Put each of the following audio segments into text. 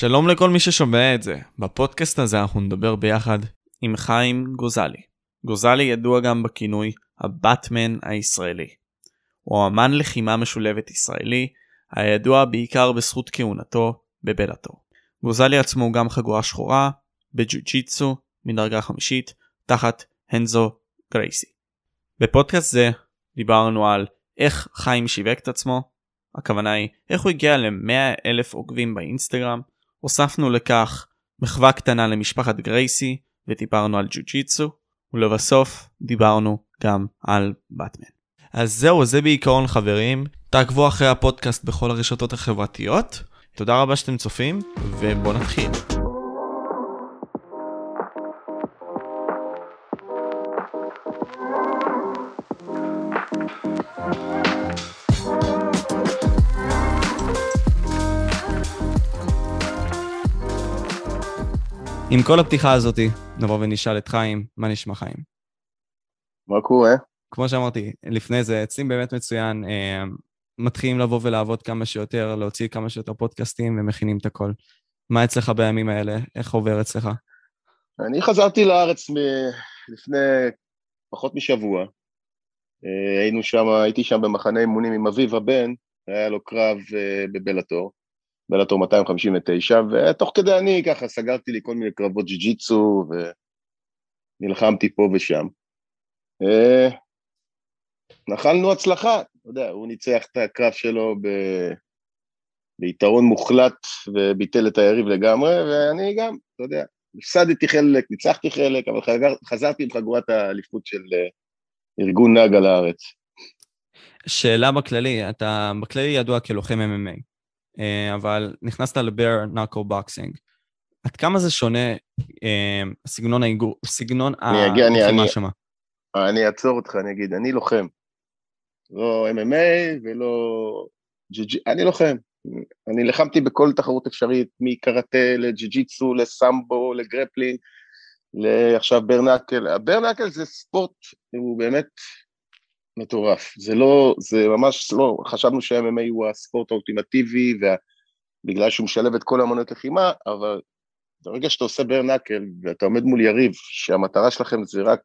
שלום לכל מי ששומע את זה. בפודקאסט הזה אנחנו נדבר ביחד עם חיים גוזלי. גוזלי ידוע גם בכינוי הבטמן הישראלי. הוא אמן לחימה משולבת ישראלי, הידוע בעיקר בזכות כהונתו בבלאטור. גוזלי עצמו הוא גם חגורה שחורה בג'ו-ג'יצו מדרגה חמישית תחת הנזו גרייסי. בפודקאסט זה דיברנו על איך חיים שיווק את עצמו, הכוונה היא איך הוא הגיע ל-100 אלף עוקבים באינסטגרם, הוספנו לכך מחווה קטנה למשפחת גרייסי ודיברנו על ג'ו-ג'יצו, ולבסוף דיברנו גם על באטמן. אז זהו, זה בעיקרון חברים. תעקבו אחרי הפודקאסט בכל הרשתות החברתיות. תודה רבה שאתם צופים, ובואו נתחיל. עם כל הפתיחה הזאתי, נבוא ונשאל את חיים, מה נשמע חיים? מה קורה? כמו שאמרתי, לפני זה, אצלי באמת מצוין, אה, מתחילים לבוא ולעבוד כמה שיותר, להוציא כמה שיותר פודקאסטים ומכינים את הכל. מה אצלך בימים האלה? איך עובר אצלך? אני חזרתי לארץ מ- לפני פחות משבוע. אה, היינו שם, הייתי שם במחנה אימונים עם אביב הבן, היה לו קרב אה, בבלאטור, בלאטור 259, ותוך כדי אני ככה סגרתי לי כל מיני קרבות ג'י-ג'יצו, ונלחמתי פה ושם. אה, נחלנו הצלחה, אתה יודע, הוא ניצח את הקרב שלו ב... ביתרון מוחלט וביטל את היריב לגמרי, ואני גם, אתה יודע, הפסדתי חלק, ניצחתי חלק, אבל חזר, חזרתי עם חגורת האליפות של uh, ארגון נגה לארץ. שאלה בכללי, אתה בכללי ידוע כלוחם MMA, אה, אבל נכנסת ל bare knuckle boxing. עד כמה זה שונה אה, סגנון האיגרוף, סגנון הלחימה שמה? אני אעצור אותך, אני אגיד, אני לוחם. לא MMA ולא ג'י-ג'י, אני לוחם. אני לחמתי בכל תחרות אפשרית, מקראטה לג'י-ג'יצו, לסמבו, ל grappling, לעכשיו bare knuckle. ה bare knuckle זה ספורט, הוא באמת מטורף. זה לא, זה ממש לא, חשבנו שה-MMA הוא הספורט האולטימטיבי, ובגלל שהוא משלב את כל אמנות לחימה, אבל ברגע שאתה עושה ברנקל ואתה עומד מול יריב, שהמטרה שלכם זה רק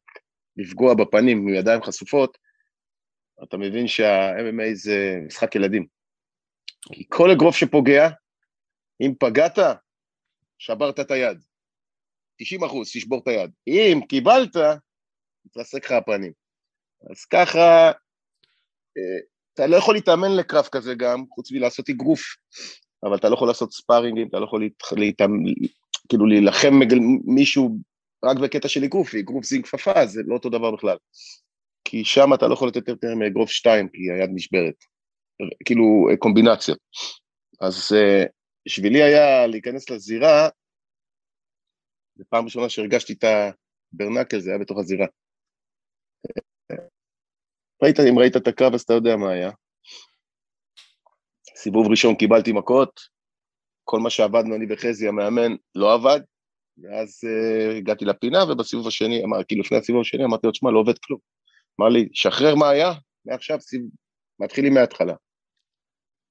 לפגוע בפנים עם ידיים חשופות, אתה מבין שה-MMA זה משחק ילדים. כי כל אגרוף שפוגע, אם פגעת, שברת את היד. 90 אחוז, תשבור את היד. אם קיבלת, יתרסק לך הפנים. אז ככה, אה, אתה לא יכול להתאמן לקרב כזה גם, חוץ מלעשות אגרוף, אבל אתה לא יכול לעשות ספארינגים, אתה לא יכול להתאמן, כאילו להילחם מישהו רק בקטע של אגרוף, אגרוף זה עם כפפה, זה לא אותו דבר בכלל. כי שם אתה לא יכול לתת יותר מאגרוף שתיים, כי היד נשברת. כאילו קומבינציות. אז בשבילי היה להיכנס לזירה, זו פעם ראשונה שהרגשתי את הברנקל, זה היה בתוך הזירה. ראית, אם ראית את הקרב אז אתה יודע מה היה. סיבוב ראשון קיבלתי מכות, כל מה שעבדנו אני וחזי המאמן לא עבד, ואז uh, הגעתי לפינה ובסיבוב השני, אמר, כאילו לפני הסיבוב השני אמרתי לו, תשמע, לא עובד כלום. אמר לי, שחרר מה היה, מעכשיו סיב... מתחילים מההתחלה.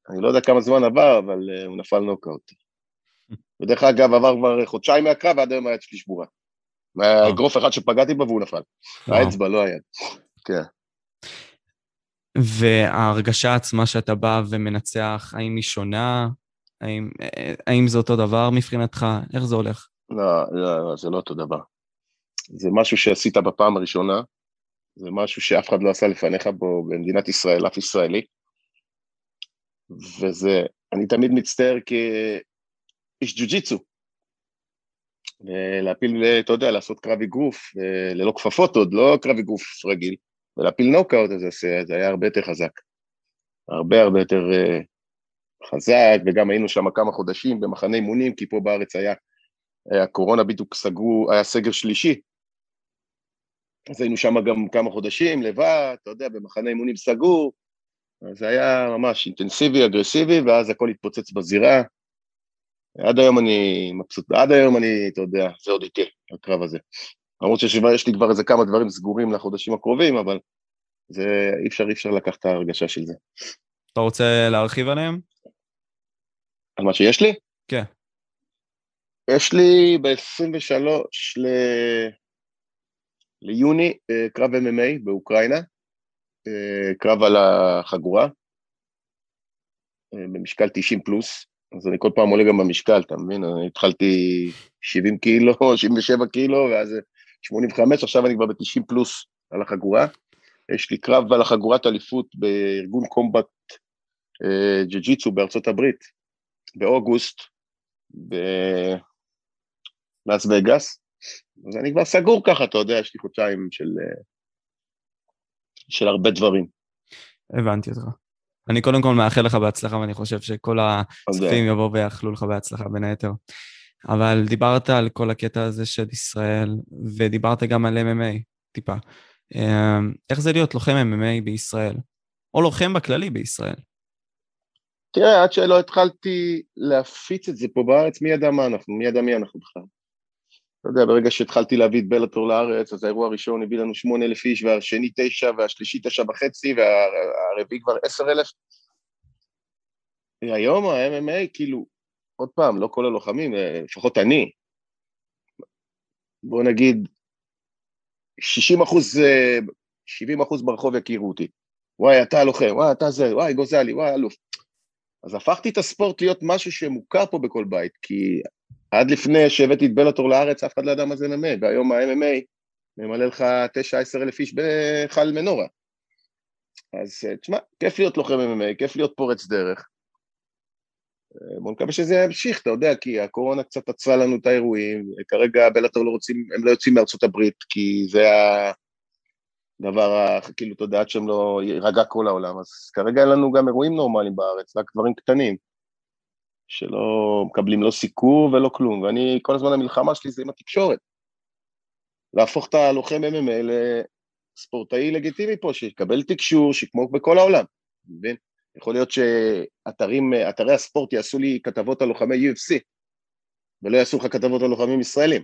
אני לא יודע כמה זמן עבר, אבל uh, הוא נפל נוקאוט. ודרך אגב, עבר כבר חודשיים מהקרב, ועד היום היד שלי שבורה. מהאגרוף אחד שפגעתי בו והוא נפל. האצבע, לא היד. כן. וההרגשה עצמה שאתה בא ומנצח, האם היא שונה? האם, האם זה אותו דבר מבחינתך? איך זה הולך? לא, לא, לא, זה לא אותו דבר. זה משהו שעשית בפעם הראשונה, זה משהו שאף אחד לא עשה לפניך בו במדינת ישראל, אף ישראלי. וזה, אני תמיד מצטער כאיש ג'ו-ג'יצו. ולהפיל, אתה יודע, לעשות קרב אגרוף, ללא כפפות עוד, לא קרב אגרוף רגיל, ולהפיל נוקאוט, אז זה היה הרבה יותר חזק. הרבה הרבה יותר uh, חזק, וגם היינו שם כמה חודשים במחנה אימונים, כי פה בארץ היה, הקורונה בדיוק סגרו, היה סגר שלישי, אז היינו שם גם כמה חודשים לבד, אתה יודע, במחנה אימונים סגור, אז זה היה ממש אינטנסיבי, אגרסיבי, ואז הכל התפוצץ בזירה. עד היום אני מבסוט, עד היום אני, אתה יודע, זה עוד איתי, הקרב הזה. למרות שיש לי כבר איזה כמה דברים סגורים לחודשים הקרובים, אבל זה אי אפשר, אי אפשר לקחת את ההרגשה של זה. אתה רוצה להרחיב עליהם? על מה שיש לי? כן. יש לי ב-23 ל... ליוני אה, קרב MMA באוקראינה, אה, קרב על החגורה, אה, במשקל 90 פלוס, אז אני כל פעם עולה גם במשקל, אתה מבין? אני התחלתי 70 קילו, 77 קילו, ואז 85, עכשיו אני כבר ב-90 פלוס על החגורה. יש לי קרב על החגורת אליפות בארגון קומבט ג'ו-ג'יצו בארצות הברית, באוגוסט, בלאס וגאס, אז אני כבר סגור ככה, אתה יודע, יש לי חודשיים של, של הרבה דברים. הבנתי אותך. אני קודם כל מאחל לך בהצלחה, ואני חושב שכל הצופים יבואו ויאכלו לך בהצלחה בין היתר. אבל דיברת על כל הקטע הזה של ישראל, ודיברת גם על MMA, טיפה. אמ, איך זה להיות לוחם MMA בישראל? או לוחם בכללי בישראל? תראה, עד שלא התחלתי להפיץ את זה פה בארץ, מי ידע מה אנחנו, מי ידע מי אנחנו בכלל. אתה יודע, ברגע שהתחלתי להביא את בלאטור לארץ, אז האירוע הראשון הביא לנו שמונה אלף איש, והשני תשע, והשלישי תשע וחצי, והרביעי כבר עשר אלף. היום ה-MMA, כאילו, עוד פעם, לא כל הלוחמים, לפחות אני, בוא נגיד, 60 אחוז, 70 אחוז ברחוב יכירו אותי. וואי, אתה לוחם, וואי, אתה זה, וואי, גוזלי, וואי, אלוף. אז הפכתי את הספורט להיות משהו שמוכר פה בכל בית, כי עד לפני שהבאתי את בלאטור לארץ, אף אחד לא ידע מה זה MMA, והיום ה-MMA ממלא לך 9-10 אלף איש בחל מנורה. אז אה, תשמע, כיף להיות לוחם MMA, כיף להיות פורץ דרך. אה, בוא נקווה שזה ימשיך, אתה יודע, כי הקורונה קצת עצרה לנו את האירועים, כרגע בלאטור לא רוצים, הם לא יוצאים מארצות הברית, כי זה הדבר, כאילו, אתה יודע, עד שהם לא יירגע כל העולם, אז כרגע אין לנו גם אירועים נורמליים בארץ, רק דברים קטנים. שלא מקבלים לא סיקור ולא כלום, ואני, כל הזמן המלחמה שלי זה עם התקשורת. להפוך את הלוחם MMA לספורטאי לגיטימי פה, שיקבל תקשור, שיתמוך בכל העולם, מבין? יכול להיות שאתרי הספורט יעשו לי כתבות על לוחמי UFC, ולא יעשו לך כתבות על לוחמים ישראלים.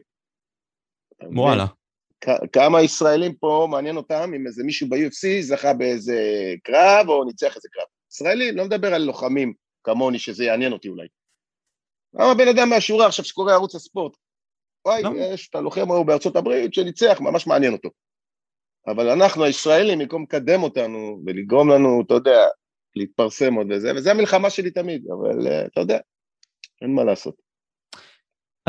וואלה. כמה ישראלים פה מעניין אותם אם איזה מישהו ב-UFC זכה באיזה קרב או ניצח איזה קרב. ישראלים, לא מדבר על לוחמים כמוני שזה יעניין אותי אולי. למה בן אדם מהשורה עכשיו שקורא ערוץ הספורט? וואי, לא. יש את הלוחם ההוא בארצות הברית שניצח, ממש מעניין אותו. אבל אנחנו הישראלים, במקום לקדם אותנו ולגרום לנו, אתה יודע, להתפרסם עוד וזה, וזה המלחמה שלי תמיד, אבל uh, אתה יודע, אין מה לעשות.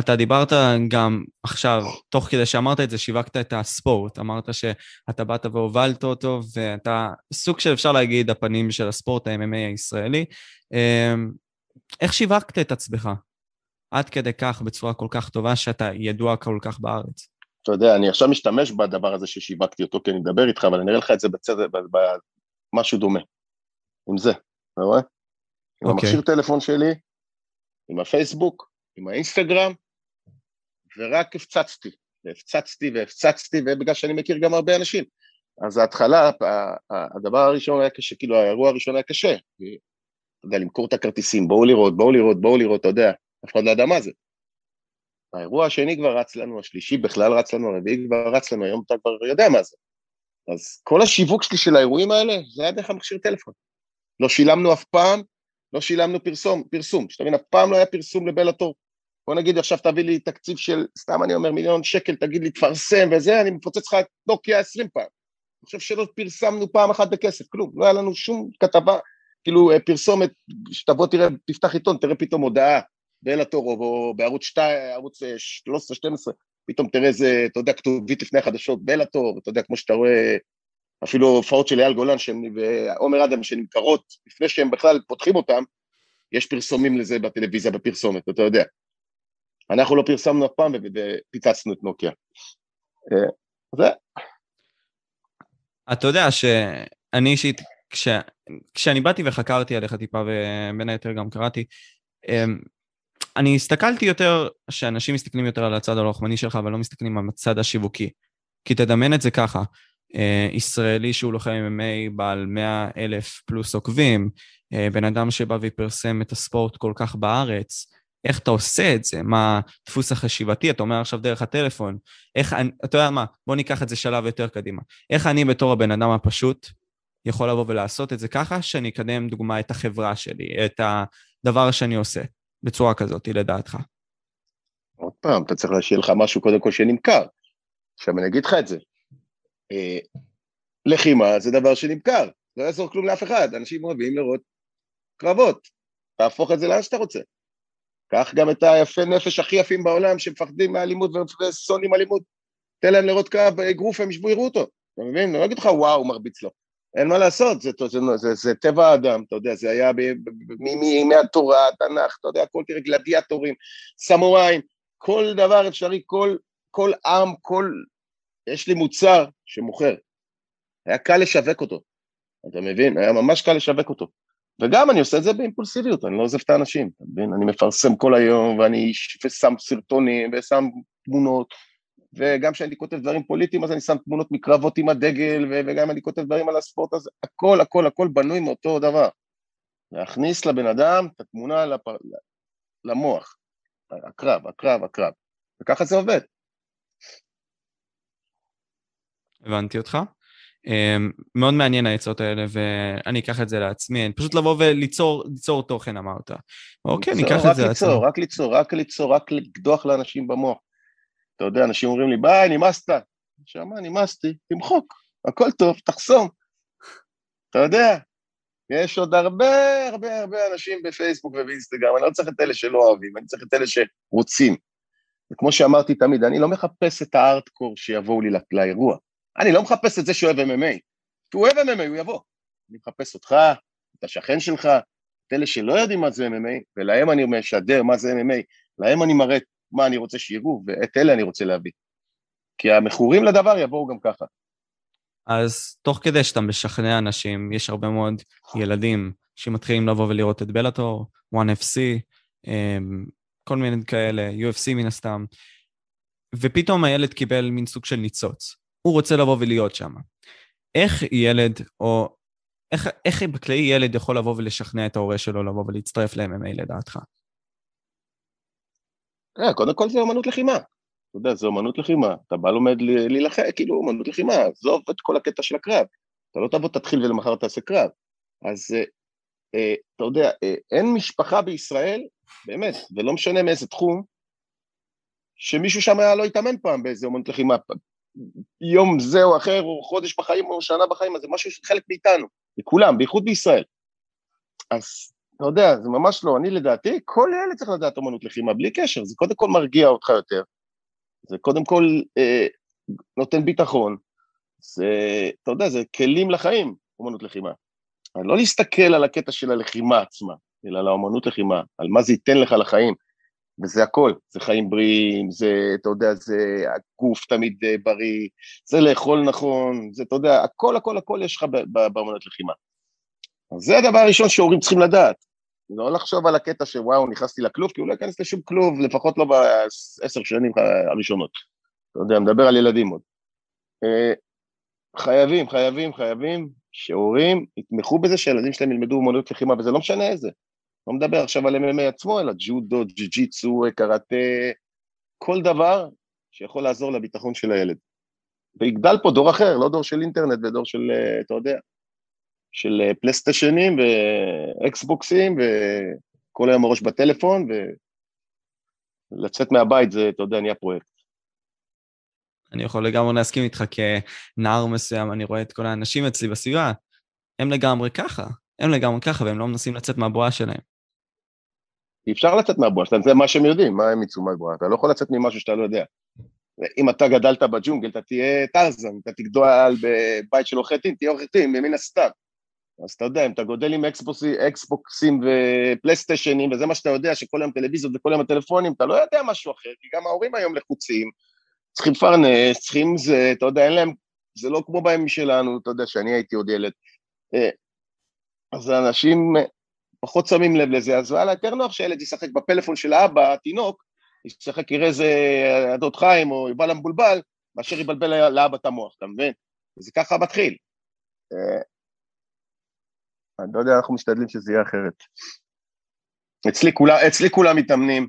אתה דיברת גם עכשיו, תוך כדי שאמרת את זה, שיווקת את הספורט. אמרת שאתה באת והובלת אותו, ואתה סוג של, אפשר להגיד, הפנים של הספורט ה-MMA הישראלי. אמ, איך שיווקת את עצמך? עד כדי כך, בצורה כל כך טובה, שאתה ידוע כל כך בארץ. אתה יודע, אני עכשיו משתמש בדבר הזה ששיווקתי אותו, כי אני מדבר איתך, אבל אני אראה לך את זה בצד, במשהו דומה. עם זה, אתה רואה? עם okay. אוקיי. המכשיר טלפון שלי, עם הפייסבוק, עם האינסטגרם, ורק הפצצתי, והפצצתי והפצצתי, ובגלל שאני מכיר גם הרבה אנשים. אז ההתחלה, הדבר הראשון היה קשה, כאילו האירוע הראשון היה קשה. אתה יודע, למכור את הכרטיסים, בואו לראות, בואו לראות, בואו לראות, אתה יודע, אף אחד לא ידע מה זה. האירוע השני כבר רץ לנו, השלישי בכלל רץ לנו, הרביעי כבר רץ לנו, היום אתה כבר יודע מה זה. אז כל השיווק שלי של האירועים האלה, זה היה דרך המכשיר טלפון. לא שילמנו אף פעם, לא שילמנו פרסום, פרסום, שאתה מבין, אף פעם לא היה פרסום לבלאטור. בוא נגיד עכשיו תביא לי תקציב של, סתם אני אומר, מיליון שקל, תגיד לי, תפרסם וזה, אני מפוצץ לך את נוקיה עשרים פעם. אני חושב שלא פרסמנו פעם אחת בכסף, כלום, לא היה לנו שום כתבה, כאילו אה, פרסומת, שתבוא תראה, תפתח עיתון, תראה פתאום הודעה באלתור או בערוץ 2, ערוץ 13-12, אה, פתאום תראה איזה, אתה יודע, כתובית לפני החדשות באלתור, אתה יודע, כמו שאתה רואה, אפילו הופעות של אייל גולן ועומר אדם שנמכרות, לפני שהם בכלל פותחים אותם, יש פרסומים לזה בטלוויזיה בפרסומת, אתה יודע. אנחנו לא פרסמנו אף פעם ופיצצנו את נוקיה. אה, זה. אתה יודע שאני אישית, כש, כשאני באתי וחקרתי עליך טיפה, ובין היתר גם קראתי, אמ, אני הסתכלתי יותר, שאנשים מסתכלים יותר על הצד הלוחמני שלך, אבל לא מסתכלים על הצד השיווקי. כי תדמיין את זה ככה, ישראלי שהוא לוחם MMA בעל 100 אלף פלוס עוקבים, אה, בן אדם שבא ופרסם את הספורט כל כך בארץ, איך אתה עושה את זה, מה הדפוס החשיבתי, אתה אומר עכשיו דרך הטלפון, איך, אני, אתה יודע מה, בוא ניקח את זה שלב יותר קדימה. איך אני בתור הבן אדם הפשוט יכול לבוא ולעשות את זה ככה, שאני אקדם, דוגמה, את החברה שלי, את הדבר שאני עושה, בצורה כזאת, לדעתך. עוד פעם, אתה צריך להשאיר לך משהו קודם כל שנמכר. עכשיו אני אגיד לך את זה. אה, לחימה זה דבר שנמכר, לא יעזור כלום לאף אחד, אנשים אוהבים לראות קרבות, תהפוך את זה לאן שאתה רוצה. קח גם את היפי נפש הכי יפים בעולם שמפחדים מאלימות ושונאים אלימות, תן להם לראות קרב אגרוף, הם ישבו יראו אותו, אתה מבין? אני לא אגיד לך וואו, מרביץ לו. אין מה לעשות, זה, זה, זה, זה טבע האדם, אתה יודע, זה היה מימי התורה, התנ"ך, אתה יודע, כל תראה גלדיאטורים, סמוראים, כל דבר אפשרי, כל, כל עם, כל... יש לי מוצר שמוכר. היה קל לשווק אותו, אתה מבין? היה ממש קל לשווק אותו. וגם אני עושה את זה באימפולסיביות, אני לא עוזב את האנשים, אתה מבין? אני מפרסם כל היום, ואני ושם סרטונים, ושם תמונות, וגם כשאני כותב דברים פוליטיים, אז אני שם תמונות מקרבות עם הדגל, וגם אם אני כותב דברים על הספורט, אז הכל, הכל, הכל בנוי מאותו דבר. להכניס לבן אדם את התמונה. למוח. הקרב, הקרב, הקרב. וככה זה עובד. הבנתי אותך. Um, מאוד מעניין העצות האלה ואני אקח את זה לעצמי, פשוט לבוא וליצור ליצור תוכן אמרת. אוקיי, אני אקח את זה לעצמי. רק ליצור, רק ליצור, רק לקדוח לאנשים במוח. אתה יודע, אנשים אומרים לי, ביי, נמאסת. שמע, נמאסתי, תמחוק, הכל טוב, תחסום. אתה יודע, יש עוד הרבה הרבה הרבה אנשים בפייסבוק ובאינסטגרם, אני לא צריך את אלה שלא אוהבים, אני צריך את אלה שרוצים. וכמו שאמרתי תמיד, אני לא מחפש את הארטקור שיבואו לי לאירוע. אני לא מחפש את זה שאוהב MMA. כי הוא אוהב MMA, הוא יבוא. אני מחפש אותך, את השכן שלך, את אלה שלא יודעים מה זה MMA, ולהם אני משדר מה זה MMA, להם אני מראה מה אני רוצה שיראו, ואת אלה אני רוצה להביא. כי המכורים לדבר יבואו גם ככה. אז תוך כדי שאתה משכנע אנשים, יש הרבה מאוד ילדים שמתחילים לבוא ולראות את בלאטור, 1FC, אמ, כל מיני כאלה, UFC מן הסתם, ופתאום הילד קיבל מין סוג של ניצוץ. הוא רוצה לבוא ולהיות שם. איך ילד, או איך, איך בכלי ילד יכול לבוא ולשכנע את ההורה שלו לבוא ולהצטרף ל-MMA לדעתך? אה, קודם כל זה אומנות לחימה. אתה יודע, זה אומנות לחימה. אתה בא לומד להילחם, כאילו, אומנות לחימה, עזוב את כל הקטע של הקרב. אתה לא תבוא, תתחיל ולמחר תעשה קרב. אז אה, אה, אתה יודע, אה, אין משפחה בישראל, באמת, ולא משנה מאיזה תחום, שמישהו שם היה לא התאמן פעם באיזה אומנות לחימה, יום זה או אחר, או חודש בחיים, או שנה בחיים, אז זה משהו שחלק מאיתנו, לכולם, בייחוד בישראל. אז אתה יודע, זה ממש לא, אני לדעתי, כל ילד צריך לדעת אומנות לחימה, בלי קשר, זה קודם כל מרגיע אותך יותר, זה קודם כל אה, נותן ביטחון, זה, אתה יודע, זה כלים לחיים, אומנות לחימה. לא להסתכל על הקטע של הלחימה עצמה, אלא על האומנות לחימה, על מה זה ייתן לך לחיים. וזה הכל, זה חיים בריאים, זה, אתה יודע, זה הגוף תמיד אה, בריא, זה לאכול נכון, זה, אתה יודע, הכל, הכל, הכל יש לך באמנות לחימה. אז זה הדבר הראשון שהורים צריכים לדעת. לא לחשוב על הקטע שוואו, נכנסתי לכלוב, כי הוא לא ייכנס לשום כלוב, לפחות לא בעשר שנים הראשונות. אתה יודע, מדבר על ילדים עוד. אה, חייבים, חייבים, חייבים שהורים יתמכו בזה שהילדים שלהם ילמדו אמנות לחימה, וזה לא משנה איזה. לא מדבר עכשיו על MMA עצמו, אלא ג'ודו, ג'י-ג'יצו, קראטה, כל דבר שיכול לעזור לביטחון של הילד. ויגדל פה דור אחר, לא דור של אינטרנט ודור של, אה, אתה יודע, של אה, פלסטיישנים ואקסבוקסים וכל היום הראש בטלפון, ולצאת מהבית זה, אתה יודע, נהיה פרויקט. אני יכול לגמרי להסכים איתך כנער מסוים, אני רואה את כל האנשים אצלי בסביבה, הם לגמרי ככה, הם לגמרי ככה, והם לא מנסים לצאת מהבועה שלהם. אי אפשר לצאת מהבועה שלהם, זה מה שהם יודעים, מה הם יצאו מהבועה, אתה לא יכול לצאת ממשהו שאתה לא יודע. אם אתה גדלת בג'ונגל, אתה תהיה טרזן, אתה תגדול בבית של עורכי דין, תהיה עורכי דין, מן הסתם. אז אתה יודע, אם אתה גודל עם אקסבוקסים, אקסבוקסים ופלייסטיישנים, וזה מה שאתה יודע, שכל היום טלוויזיות וכל היום הטלפונים, אתה לא יודע משהו אחר, כי גם ההורים היום לחוצים, צריכים לפרנס, צריכים זה, אתה יודע, אין להם, זה לא כמו בימים שלנו, אתה יודע, שאני הייתי עוד ילד. אה, אז האנשים פחות שמים לב לזה, אז וואלה, יותר נוח שהילד ישחק בפלאפון של האבא, התינוק, ישחק, יראה איזה הדוד חיים או יובל המבולבל, מאשר יבלבל לאבא את המוח, אתה מבין? וזה ככה מתחיל. אה, אני לא יודע, אנחנו משתדלים שזה יהיה אחרת. אצלי, כולה, אצלי כולם מתאמנים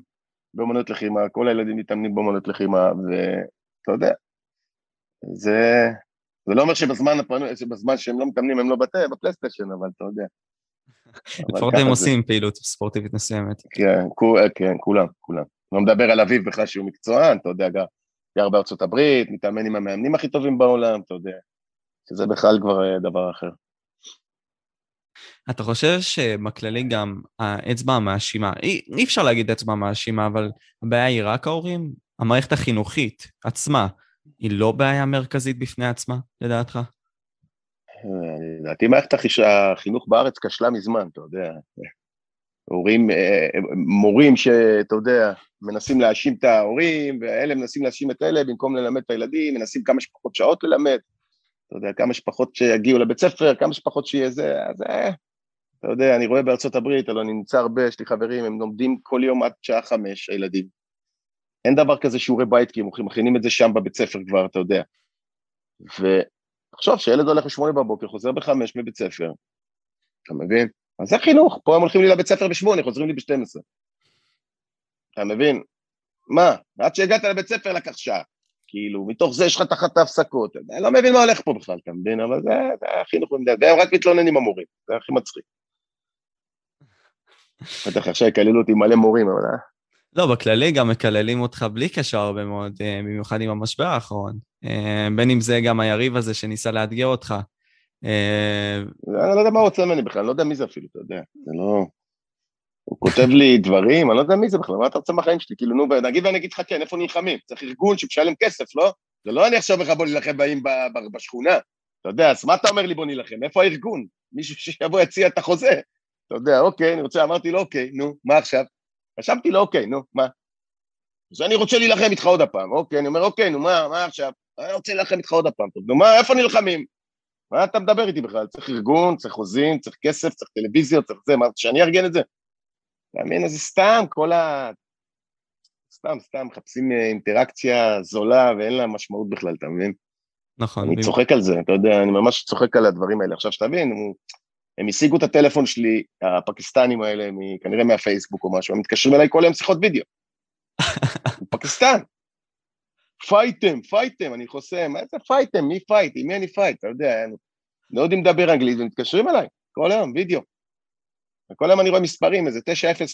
באמנות לחימה, כל הילדים מתאמנים באמנות לחימה, ואתה יודע, זה, זה לא אומר שבזמן, שבזמן שהם לא מתאמנים הם לא בתה, בפלייסטיישן, אבל אתה יודע. לפחות הם עושים פעילות ספורטיבית מסוימת. כן, כן, כולם, כולם. לא מדבר על אביב בכלל שהוא מקצוען, אתה יודע, גר, גר בארצות הברית, מתאמן עם המאמנים הכי טובים בעולם, אתה יודע, שזה בכלל כבר אה, דבר אחר. אתה חושב שבכללי גם האצבע המאשימה, אי, אי אפשר להגיד אצבע מאשימה, אבל הבעיה היא רק ההורים? המערכת החינוכית עצמה, היא לא בעיה מרכזית בפני עצמה, לדעתך? לדעתי מערכת החינוך בארץ כשלה מזמן, אתה יודע. הורים, אה, מורים שאתה יודע, מנסים להאשים את ההורים, ואלה מנסים להאשים את אלה במקום ללמד את הילדים, מנסים כמה שפחות שעות ללמד, אתה יודע, כמה שפחות שיגיעו לבית ספר, כמה שפחות שיהיה זה, אז אה, אתה יודע, אני רואה בארצות הברית, אלא אני נמצא הרבה, יש לי חברים, הם לומדים כל יום עד שעה חמש, הילדים. אין דבר כזה שיעורי בית, כי הם מכינים את זה שם בבית ספר כבר, אתה יודע. ותחשוב שילד הולך לשמונה בבוקר, חוזר בחמש מבית ספר, אתה מבין? אז זה חינוך, פה הם הולכים לי לבית ספר בשמונה, חוזרים לי בשתים עשרה. אתה מבין? מה, עד שהגעת לבית ספר לקח שעה. כאילו, מתוך זה יש לך תחת ההפסקות. אני לא מבין מה הולך פה בכלל, אתה מבין? אבל זה, זה החינוך והם רק מתלוננים המורים, זה הכי מצחיק. בטח עכשיו יקללו אותי מלא מורים, אבל... אה? לא, בכללי גם מקללים אותך בלי קשר הרבה מאוד, אה, במיוחד עם המשבר האחרון. אה, בין אם זה גם היריב הזה שניסה לאתגר אותך. אני לא יודע מה הוא רוצה ממני בכלל, אני לא יודע מי זה אפילו, אתה יודע. זה לא... הוא כותב לי דברים, אני לא יודע מי זה בכלל, מה אתה רוצה מהחיים שלי? כאילו, נו, נגיד ואני אגיד לך כן, איפה נלחמים? צריך ארגון שמשלם כסף, לא? זה לא אני עכשיו לך בוא נילחם באים בשכונה. אתה יודע, אז מה אתה אומר לי בוא נילחם? איפה הארגון? מישהו שיבוא יציע את החוזה. אתה יודע, אוקיי, אני רוצה, אמרתי לו, אוקיי, נו, מה עכשיו? רשמתי לו, אוקיי, נו, מה? אז אני רוצה להילחם איתך עוד הפעם, אוקיי, אני אומר, אוקיי, נו, מה, מה עכשיו? אני רוצה להילחם איתך עוד הפעם, טוב, נו, מה, איפה נלחמים? מה אתה מדבר איתי בכלל? צריך ארגון, צריך חוזים, צריך כסף, צריך טלוויזיות, צריך זה, מה, שאני אארגן את זה? אתה מבין? אז זה סתם, כל ה... סתם, סתם, מחפשים אה, אינטראקציה זולה ואין לה משמעות בכלל, אתה מבין? נכון. אני צוחק על זה, אתה יודע, אני ממש צוחק על הדברים האלה. עכשיו, שתבין, הם השיגו את הטלפון שלי, הפקיסטנים האלה, כנראה מהפייסבוק או משהו, הם מתקשרים אליי כל היום שיחות וידאו. פקיסטן. fight him, fight him, אני חוסם, איזה fight him, מי fight, עם מי אני fight, אתה יודע, אני לא יודעים לדבר אנגלית ומתקשרים אליי, כל היום, וידאו. וכל היום אני רואה מספרים, איזה 9-0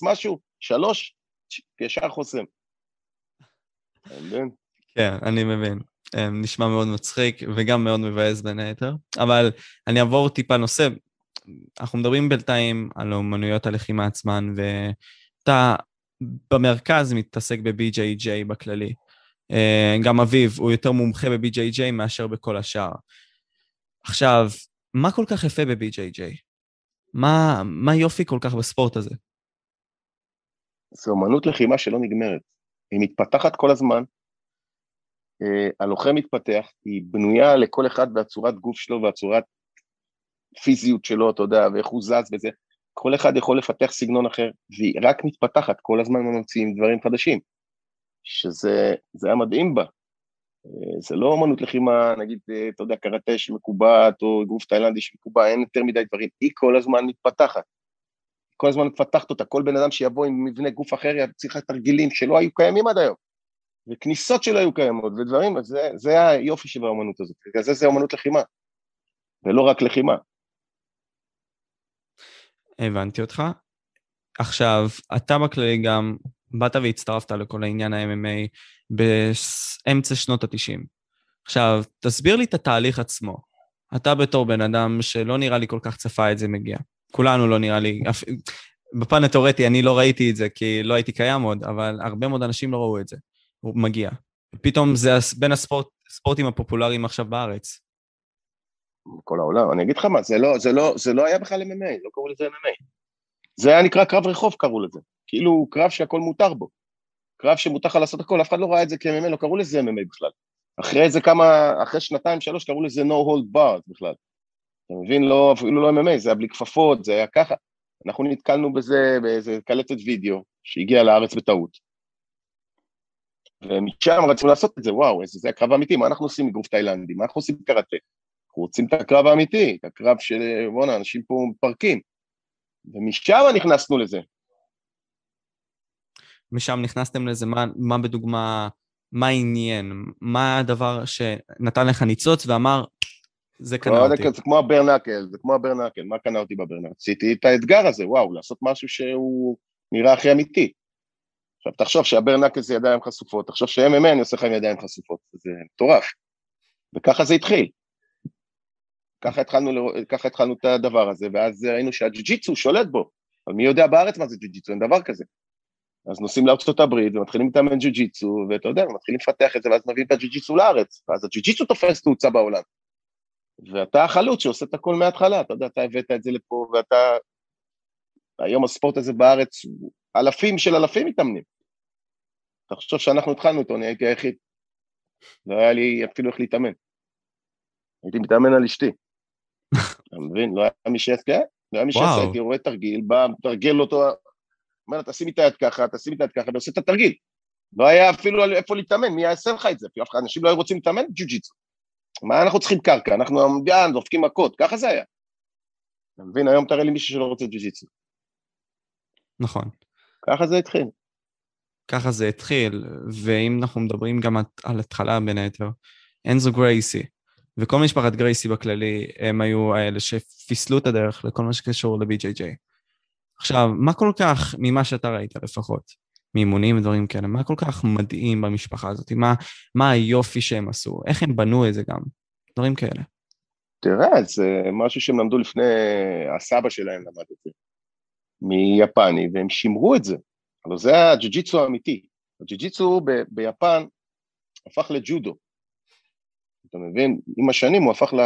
משהו, 3, ישר חוסם. כן, אני מבין. אמ, נשמע מאוד מצחיק וגם מאוד מבאס בין היתר, אבל אני אעבור טיפה נושא. אנחנו מדברים בינתיים על אומנויות הלחימה עצמן, ואתה במרכז מתעסק ב-BJJ בכללי. אה, גם אביב הוא יותר מומחה ב-BJJ מאשר בכל השאר. עכשיו, מה כל כך יפה ב-BJJ? מה, מה יופי כל כך בספורט הזה? זו אומנות לחימה שלא נגמרת. היא מתפתחת כל הזמן, uh, הלוחם מתפתח, היא בנויה לכל אחד והצורת גוף שלו והצורת פיזיות שלו, אתה יודע, ואיך הוא זז וזה. כל אחד יכול לפתח סגנון אחר, והיא רק מתפתחת, כל הזמן ממציאים דברים חדשים, שזה היה מדהים בה. זה לא אמנות לחימה, נגיד, אה, אתה יודע, קראטה שמקובעת, או גוף תאילנדי שמקובע, אין יותר מדי דברים, היא כל הזמן מתפתחת. כל הזמן מפתחת אותה, כל בן אדם שיבוא עם מבנה גוף אחר צריך תרגילים שלא היו קיימים עד היום, וכניסות שלא היו קיימות, ודברים, זה, זה היופי של האמנות הזאת, בגלל זה זה אמנות לחימה, ולא רק לחימה. הבנתי אותך. עכשיו, אתה בכללי גם באת והצטרפת לכל העניין ה-MMA באמצע שנות ה-90. עכשיו, תסביר לי את התהליך עצמו. אתה בתור בן אדם שלא נראה לי כל כך צפה את זה מגיע. כולנו לא נראה לי, אפ... בפן התיאורטי אני לא ראיתי את זה כי לא הייתי קיים עוד, אבל הרבה מאוד אנשים לא ראו את זה. הוא מגיע. פתאום זה בין הספורט, הספורטים הפופולריים עכשיו בארץ. כל העולם, אני אגיד לך מה, זה לא, זה לא, זה לא היה בכלל MMA, לא קראו לזה MMA. זה היה נקרא קרב רחוב קראו לזה. כאילו קרב שהכל מותר בו. קרב שמותר לך לעשות הכל, אף אחד לא ראה את זה כ-MMA, לא קראו לזה MMA בכלל. אחרי איזה כמה, אחרי שנתיים, שלוש, קראו לזה no hold bar בכלל. אתה מבין? לא, אפילו לא MMA, זה היה בלי כפפות, זה היה ככה. אנחנו נתקלנו בזה באיזה קלטת וידאו שהגיעה לארץ בטעות. ומשם רצינו לעשות את זה, וואו, איזה, זה הקרב האמיתי, מה אנחנו עושים מגוף תאילנדי? מה אנחנו עושים בקראטה? אנחנו רוצים את הקרב האמיתי, את הקרב של, בואנה, אנשים פה מתפרקים. ומשם נכנסנו לזה. משם נכנסתם לזה, מה, מה בדוגמה, מה עניין? מה הדבר שנתן לך ניצוץ ואמר, זה קנה אותי. זה כמו הברנקל, זה כמו הברנקל, מה קנה אותי בברנקל? עשיתי את האתגר הזה, וואו, לעשות משהו שהוא נראה הכי אמיתי. עכשיו, תחשוב שהברנקל זה ידיים חשופות, תחשוב ש-MMA אני עושה לך עם ידיים חשופות, זה מטורף. וככה זה התחיל. ככה התחלנו, ככה התחלנו את הדבר הזה, ואז ראינו שהג'ו-ג'יצו שולט בו. אבל מי יודע בארץ מה זה ג'ו-ג'יצו, אין דבר כזה. אז נוסעים לארצות הברית ומתחילים להתאמן ג'ו-ג'יצו, ואתה יודע, מתחילים לפתח את זה, ואז מביאים את הג'ו-ג'יצו לארץ, ואז הג'ו-ג'יצו תופס תאוצה בעולם. ואתה החלוץ שעושה את הכל מההתחלה, אתה יודע, אתה הבאת את זה לפה, ואתה... היום הספורט הזה בארץ, אלפים של אלפים מתאמנים. אתה חושב שאנחנו התחלנו איתו, אני הייתי היחיד. לא היה לי אפילו איך להתאמן. הייתי מתאמן על אשתי. אתה מבין? לא היה מי שיעשה, לא היה מי שיעשה, הייתי רואה תרגיל, בא, מתרגל אותו, אומר תשימי את היד ככה, תשימי את היד ככה, ועושה את התרגיל. לא היה אפילו איפה להתאמן, מי יעשה לך את זה? אחד, אנשים לא היו רוצים להתאמן ג'ו-ג'יצו. מה אנחנו צריכים קרקע? אנחנו עמדן, דופקים מכות, ככה זה היה. אתה מבין? היום תראה לי מישהו שלא רוצה ג'ו-ג'יצו. נכון. ככה זה התחיל. ככה זה התחיל, ואם אנחנו מדברים גם על התחלה בין היתר, אנזו גרייסי, וכל משפחת גרייסי בכללי, הם היו האלה שפיסלו את הדרך לכל מה שקשור ל-BJJ. עכשיו, מה כל כך, ממה שאתה ראית לפחות, מאימונים ודברים כאלה, מה כל כך מדהים במשפחה הזאת? מה, מה היופי שהם עשו? איך הם בנו את זה גם? דברים כאלה. תראה, זה משהו שהם למדו לפני, הסבא שלהם למד את זה, מיפני, והם שימרו את זה. אבל זה הג'ו-ג'יצו האמיתי. הג'ו-ג'יצו ביפן הפך לג'ודו. אתה מבין? עם השנים הוא הפך ל...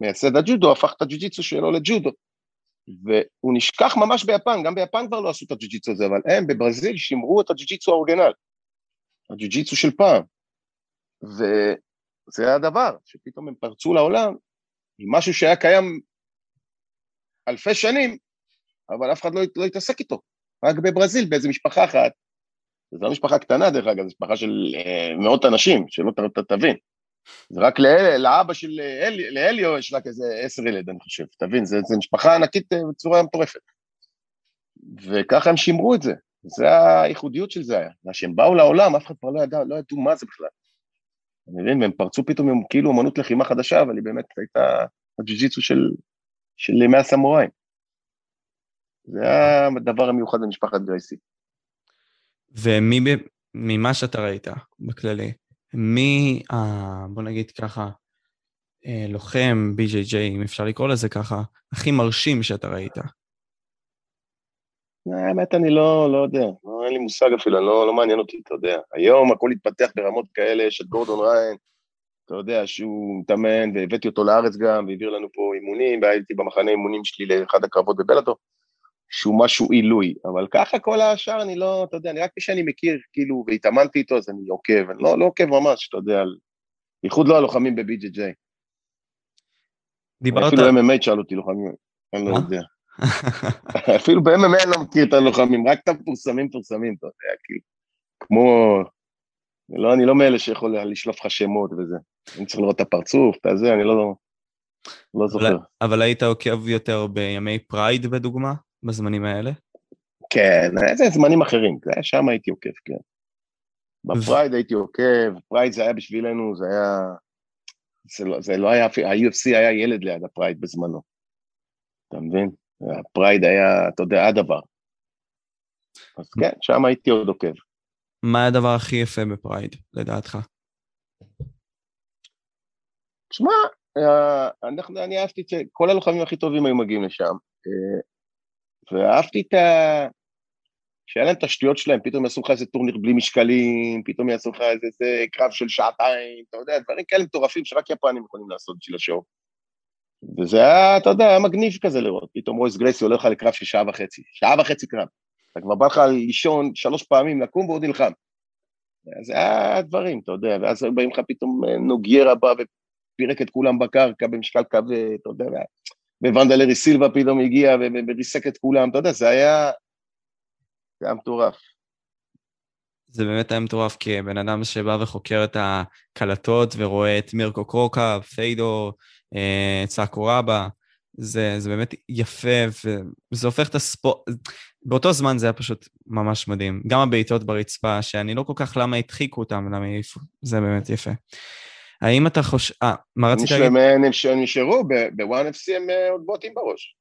מייסד הג'ודו, הפך את הג'ו-ג'יצו שלו לג'ודו. והוא נשכח ממש ביפן, גם ביפן כבר לא עשו את הג'ו-ג'יצו הזה, אבל הם בברזיל שימרו את הג'ו-ג'יצו האורגנל, הג'ו-ג'יצו של פעם. וזה הדבר, שפתאום הם פרצו לעולם עם משהו שהיה קיים אלפי שנים, אבל אף אחד לא, לא התעסק איתו. רק בברזיל, באיזה משפחה אחת, זו לא משפחה קטנה דרך אגב, זו משפחה של אה, מאות אנשים, שלא תבין. זה רק לאל, לאבא של אל, לאליו יש רק איזה עשר ילד, אני חושב, תבין, זו משפחה ענקית אה, בצורה מטורפת. וככה הם שימרו את זה, זה הייחודיות של זה היה. כשהם באו לעולם, אף אחד כבר לא ידע, לא ידעו מה זה בכלל. אני מבין, והם פרצו פתאום עם כאילו אמנות לחימה חדשה, אבל היא באמת הייתה הג'ו-ג'יצו של, של ימי הסמוראים. זה הדבר המיוחד במשפחת גרייסי. וממה שאתה ראית בכללי, מי, אה, בוא נגיד ככה, אה, לוחם BJJ, אם אפשר לקרוא לזה ככה, הכי מרשים שאתה ראית? האמת, אני לא, לא יודע, לא, אין לי מושג אפילו, לא, לא מעניין אותי, אתה יודע. היום הכל התפתח ברמות כאלה, יש את גורדון ריין, אתה יודע, שהוא מתאמן, והבאתי אותו לארץ גם, והעביר לנו פה אימונים, והייתי במחנה אימונים שלי לאחד הקרבות בבלאטו. שהוא משהו עילוי, אבל ככה כל השאר אני לא, אתה יודע, אני רק מי שאני מכיר, כאילו, והתאמנתי איתו, אז אני עוקב, אני לא, לא עוקב ממש, אתה יודע, בייחוד לא הלוחמים ב-BJJ. דיברת... אפילו MMA תשאל אותי לוחמים, אני לא יודע. אפילו ב-MMA אני לא מכיר את הלוחמים, רק את המפורסמים מפורסמים, אתה יודע, כאילו, כמו... לא, אני לא מאלה שיכול לשלוף לך שמות וזה. אני צריך לראות את הפרצוף, את הזה, אני לא, לא זוכר. אבל, אבל היית עוקב יותר בימי Pride, לדוגמה? בזמנים האלה? כן, איזה זמנים אחרים, שם הייתי עוקב, כן. ב Pride הייתי עוקב, Pride זה היה בשבילנו, זה היה... זה לא, זה לא היה, ה-UFC היה ילד ליד ה Pride בזמנו. אתה מבין? ה Pride היה, אתה יודע, הדבר. אז כן, שם הייתי עוד עוקב. מה הדבר הכי יפה ב Pride, לדעתך? תשמע, אה, אני אהבתי את זה, כל הלוחמים הכי טובים היו מגיעים לשם. אה, ואהבתי את ה... שהיה להם את השטויות שלהם, פתאום יעשו לך איזה טורניר בלי משקלים, פתאום יעשו לך איזה, איזה קרב של שעתיים, אתה יודע, דברים כאלה מטורפים שרק יפנים יכולים לעשות בשביל ה show. וזה היה, אתה יודע, היה מגניב כזה לראות, פתאום רויס גרייסי הולך לך לקרב של שעה וחצי, שעה וחצי קרב. אתה כבר בא לך לישון שלוש פעמים, לקום ועוד נלחם. זה היה דברים, אתה יודע, ואז באים לך פתאום אה, נוגיירה בא ופירק את כולם בקרקע במשקל כבד, אתה יודע, וונדלרי סילבה פתאום הגיע וריסק את כולם, אתה יודע, זה היה... זה היה מטורף. זה באמת היה מטורף, כי בן אדם שבא וחוקר את הקלטות ורואה את מירקו קרוקה, פיידו, אה, צאקורבה, זה, זה באמת יפה, וזה הופך את הספורט... באותו זמן זה היה פשוט ממש מדהים. גם הבעיטות ברצפה, שאני לא כל כך למה הדחיקו אותם, למה העיפו, זה באמת יפה. האם אתה חושב... אה, מה רצית להגיד? הם נשארו, בוואן FC הם אה, עוד בוטים בראש.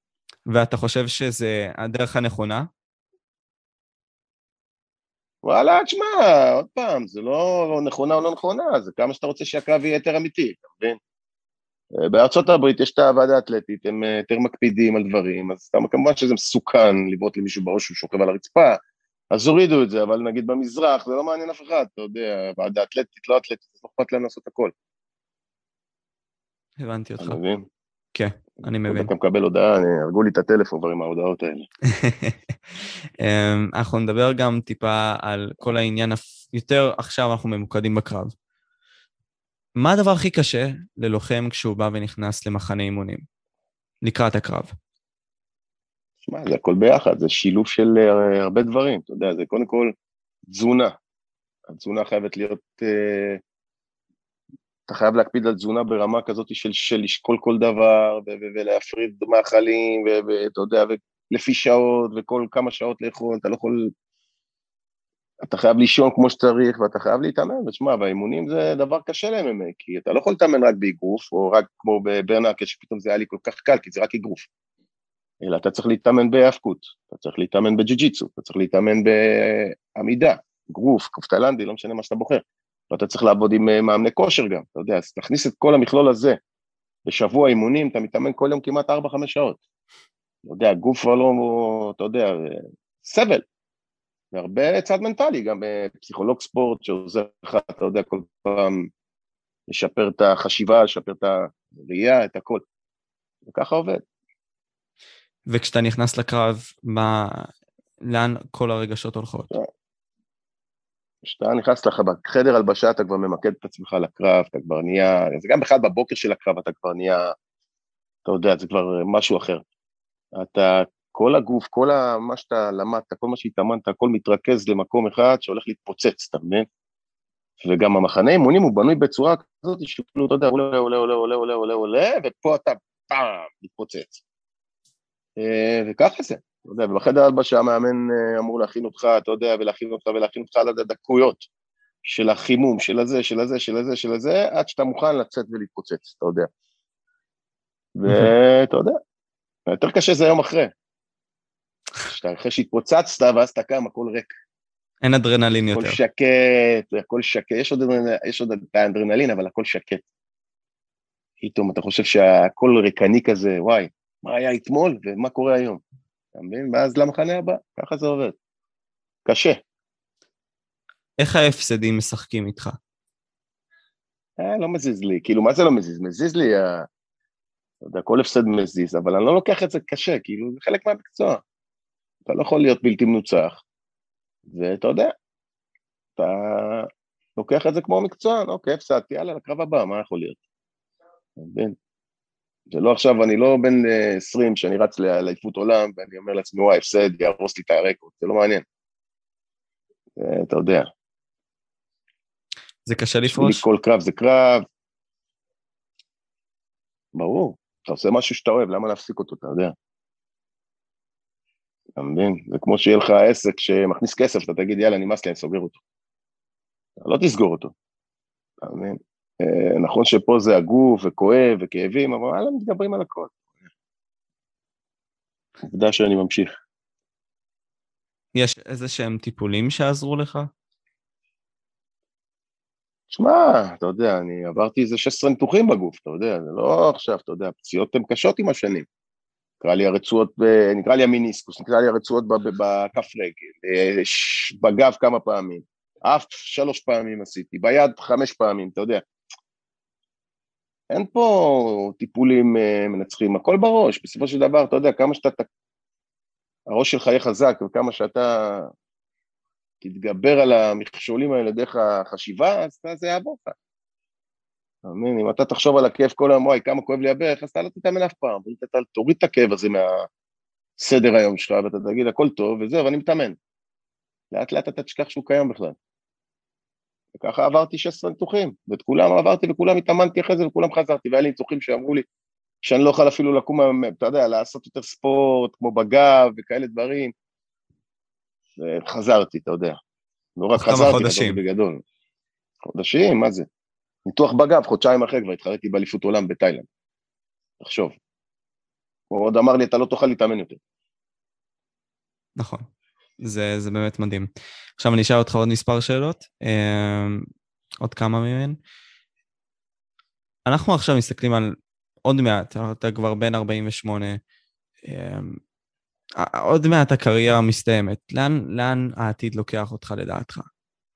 ואתה חושב שזה הדרך הנכונה? וואלה, תשמע, עוד פעם, זה לא נכונה או לא נכונה, זה כמה שאתה רוצה שהקרב יהיה יותר אמיתי, אתה מבין? אה, בארצות הברית יש את הוועדה האתלטית, הם אה, יותר מקפידים על דברים, אז כמובן שזה מסוכן לבעוט למישהו בראש שהוא שוכב על הרצפה, אז הורידו את זה, אבל נגיד במזרח זה לא מעניין אף אחד, אתה יודע, ועדה אתלטית, לא אתלטית, לא אכפת להם לעשות הכל. הבנתי אותך. אתה מבין? כן, אני מבין. אתה מקבל הודעה, הרגו לי את הטלפון כבר עם ההודעות האלה. אמ, אנחנו נדבר גם טיפה על כל העניין, יותר עכשיו אנחנו ממוקדים בקרב. מה הדבר הכי קשה ללוחם כשהוא בא ונכנס למחנה אימונים לקראת הקרב? שמע, זה הכל ביחד, זה שילוב של uh, הרבה דברים, אתה יודע, זה קודם כל תזונה. התזונה חייבת להיות, uh, אתה חייב להקפיד על תזונה ברמה כזאת של, של לשקול כל דבר, ולהפריד מאכלים, ואתה יודע, לפי שעות, וכל כמה שעות לאכול, אתה לא יכול... אתה חייב לישון כמו שצריך, ואתה חייב להתאמן, ושמע, והאימונים זה דבר קשה ל-MMA, כי אתה לא יכול להתאמן רק באגרוף, או רק כמו בברנקה, שפתאום זה היה לי כל כך קל, כי זה רק אגרוף. אלא אתה צריך להתאמן בהאבקות, אתה צריך להתאמן בג'י-ג'יצו, אתה צריך להתאמן בעמידה, גרוף, כוף תאילנדי, לא משנה מה שאתה בוחר. ואתה צריך לעבוד עם אה, מאמני כושר גם, אתה יודע, אז תכניס את כל המכלול הזה בשבוע אימונים, אתה מתאמן כל יום כמעט 4-5 שעות. אתה יודע, גוף כבר לא, אתה יודע, סבל. והרבה צד מנטלי, גם אה, פסיכולוג ספורט שעוזר לך, אתה יודע, כל פעם לשפר את החשיבה, לשפר את הראייה, את הכל. וככה עובד. וכשאתה נכנס לקרב, מה, לאן כל הרגשות הולכות? כשאתה נכנס לך בחדר הלבשה, אתה כבר ממקד את עצמך לקרב, אתה כבר נהיה, זה גם בכלל בבוקר של הקרב אתה כבר נהיה, אתה יודע, זה כבר משהו אחר. אתה, כל הגוף, כל ה, מה שאתה למדת, כל מה שהתאמנת, הכל מתרכז למקום אחד שהולך להתפוצץ, אתה מבין? וגם המחנה אימונים הוא בנוי בצורה כזאת שכאילו, אתה יודע, עולה, עולה, עולה, עולה, עולה, עולה, עולה, ופה אתה פעם מתפוצץ. אה, וככה זה, אתה יודע, ובחדר הלבשה המאמן אה, אמור להכין אותך, אתה יודע, ולהכין אותך ולהכין אותך על הדקויות של החימום, של הזה, של הזה, של הזה, של הזה, עד שאתה מוכן לצאת ולהתפוצץ, אתה יודע. ואתה יודע, יותר קשה זה יום אחרי. שאתה אחרי שהתפוצצת ואז אתה קם, הכל ריק. אין אדרנלין יותר. הכל שקט, הכל שקט, יש עוד, יש עוד את האדרנלין, אבל הכל שקט. פתאום אתה חושב שהכל ריקני כזה, וואי, מה היה אתמול ומה קורה היום. אתה מבין? ואז למחנה הבא, ככה זה עובד. קשה. איך ההפסדים משחקים איתך? אה, לא מזיז לי, כאילו, מה זה לא מזיז? מזיז לי, אה, אתה יודע, כל הפסד מזיז, אבל אני לא לוקח את זה קשה, כאילו, זה חלק מהמקצוע. אתה לא יכול להיות בלתי מנוצח, ואתה יודע, אתה לוקח את זה כמו מקצוען, אוקיי, הפסדתי, יאללה, לקרב הבא, מה יכול להיות? אתה מבין? זה לא עכשיו, אני לא בן 20 אה, שאני רץ לאליפות עולם ואני אומר לעצמי, וואי, הפסד, יהרוס לי את הרקורד, זה לא מעניין. אתה יודע. זה קשה לפרוש? כל קרב זה קרב. ברור, אתה עושה משהו שאתה אוהב, למה להפסיק אותו, אתה יודע. אתה מבין? זה כמו שיהיה לך עסק שמכניס כסף, אתה תגיד, יאללה, נמאס לי, אני סוגר אותו. לא תסגור אותו, אתה מבין? אה, נכון שפה זה הגוף וכואב וכאבים, אבל וואלה, מתגברים על הכל. עובדה שאני ממשיך. יש איזה שהם טיפולים שעזרו לך? שמע, אתה יודע, אני עברתי איזה 16 ניתוחים בגוף, אתה יודע, זה לא עכשיו, אתה יודע, הפציעות הן קשות עם השנים. נקרא לי הרצועות, נקרא לי המיניסקוס, נקרא לי הרצועות בכף רגל, אה, בגב כמה פעמים, אף שלוש פעמים עשיתי, ביד חמש פעמים, אתה יודע. אין פה טיפולים אה, מנצחים, הכל בראש, בסופו של דבר, אתה יודע, כמה שאתה, הראש שלך יהיה חזק וכמה שאתה תתגבר על המכשולים האלה דרך החשיבה, אז זה יעבור לך. אתה מבין? אם אתה תחשוב על הכאב כל היום, וואי, כמה כואב לי הברך, אז אתה לא תתאמן אף פעם, אתה תוריד את הכאב הזה מהסדר היום שלך, ואתה תגיד, הכל טוב, וזהו, ואני מתאמן. לאט לאט אתה תשכח שהוא קיים בכלל. וככה עברתי 16 ניתוחים, ואת כולם עברתי וכולם התאמנתי אחרי זה וכולם חזרתי, והיה לי ניתוחים שאמרו לי שאני לא יכול אפילו לקום, אתה יודע, לעשות יותר ספורט, כמו בגב וכאלה דברים. וחזרתי, אתה יודע. לא רק חזרתי, חודשים. בגדול. חודשים, מה זה? ניתוח בגב, חודשיים אחרי כבר התחרתי באליפות עולם בתאילנד. תחשוב. הוא עוד אמר לי, אתה לא תוכל להתאמן יותר. נכון. זה, זה באמת מדהים. עכשיו אני אשאל אותך עוד מספר שאלות, אה, עוד כמה מהן. אנחנו עכשיו מסתכלים על עוד מעט, אתה כבר בן 48, אה, עוד מעט הקריירה מסתיימת. לאן, לאן העתיד לוקח אותך לדעתך?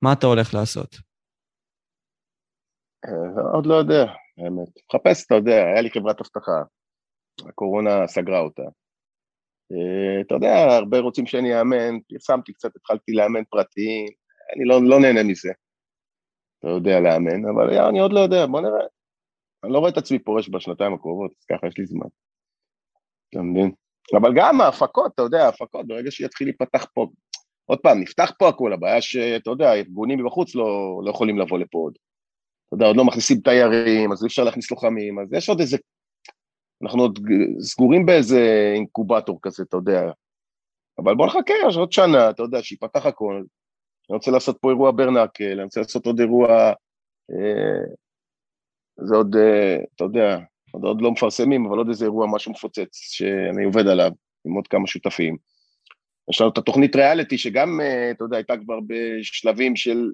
מה אתה הולך לעשות? אה, עוד לא יודע, האמת. מחפש, אתה יודע, היה לי חברת אבטחה, הקורונה סגרה אותה. אה, אתה יודע, הרבה רוצים שאני אאמן, פרסמתי קצת, התחלתי לאמן פרטיים, אני לא, לא נהנה מזה. אתה יודע לאמן, אבל אני עוד לא יודע, בוא נראה. אני לא רואה את עצמי פורש בשנתיים הקרובות, ככה יש לי זמן. אתה מבין? אבל גם ההפקות, אתה יודע, ההפקות, ברגע שיתחיל להיפתח פה, עוד פעם, נפתח פה הכול, הבעיה שאתה יודע, ארגונים מבחוץ לא, לא יכולים לבוא לפה עוד. אתה יודע, עוד לא מכניסים תיירים, אז אי אפשר להכניס לוחמים, אז יש עוד איזה... אנחנו עוד סגורים באיזה אינקובטור כזה, אתה יודע. אבל בוא נחכה, יש עוד שנה, אתה יודע, שיפתח הכל. אני רוצה לעשות פה אירוע ברנקל, אני רוצה לעשות עוד אירוע... אה, זה עוד, אה, אתה יודע, עוד, עוד לא מפרסמים, אבל עוד איזה אירוע, משהו מפוצץ, שאני עובד עליו עם עוד כמה שותפים. יש לנו את התוכנית ריאליטי, שגם, אה, אתה יודע, הייתה כבר בשלבים של...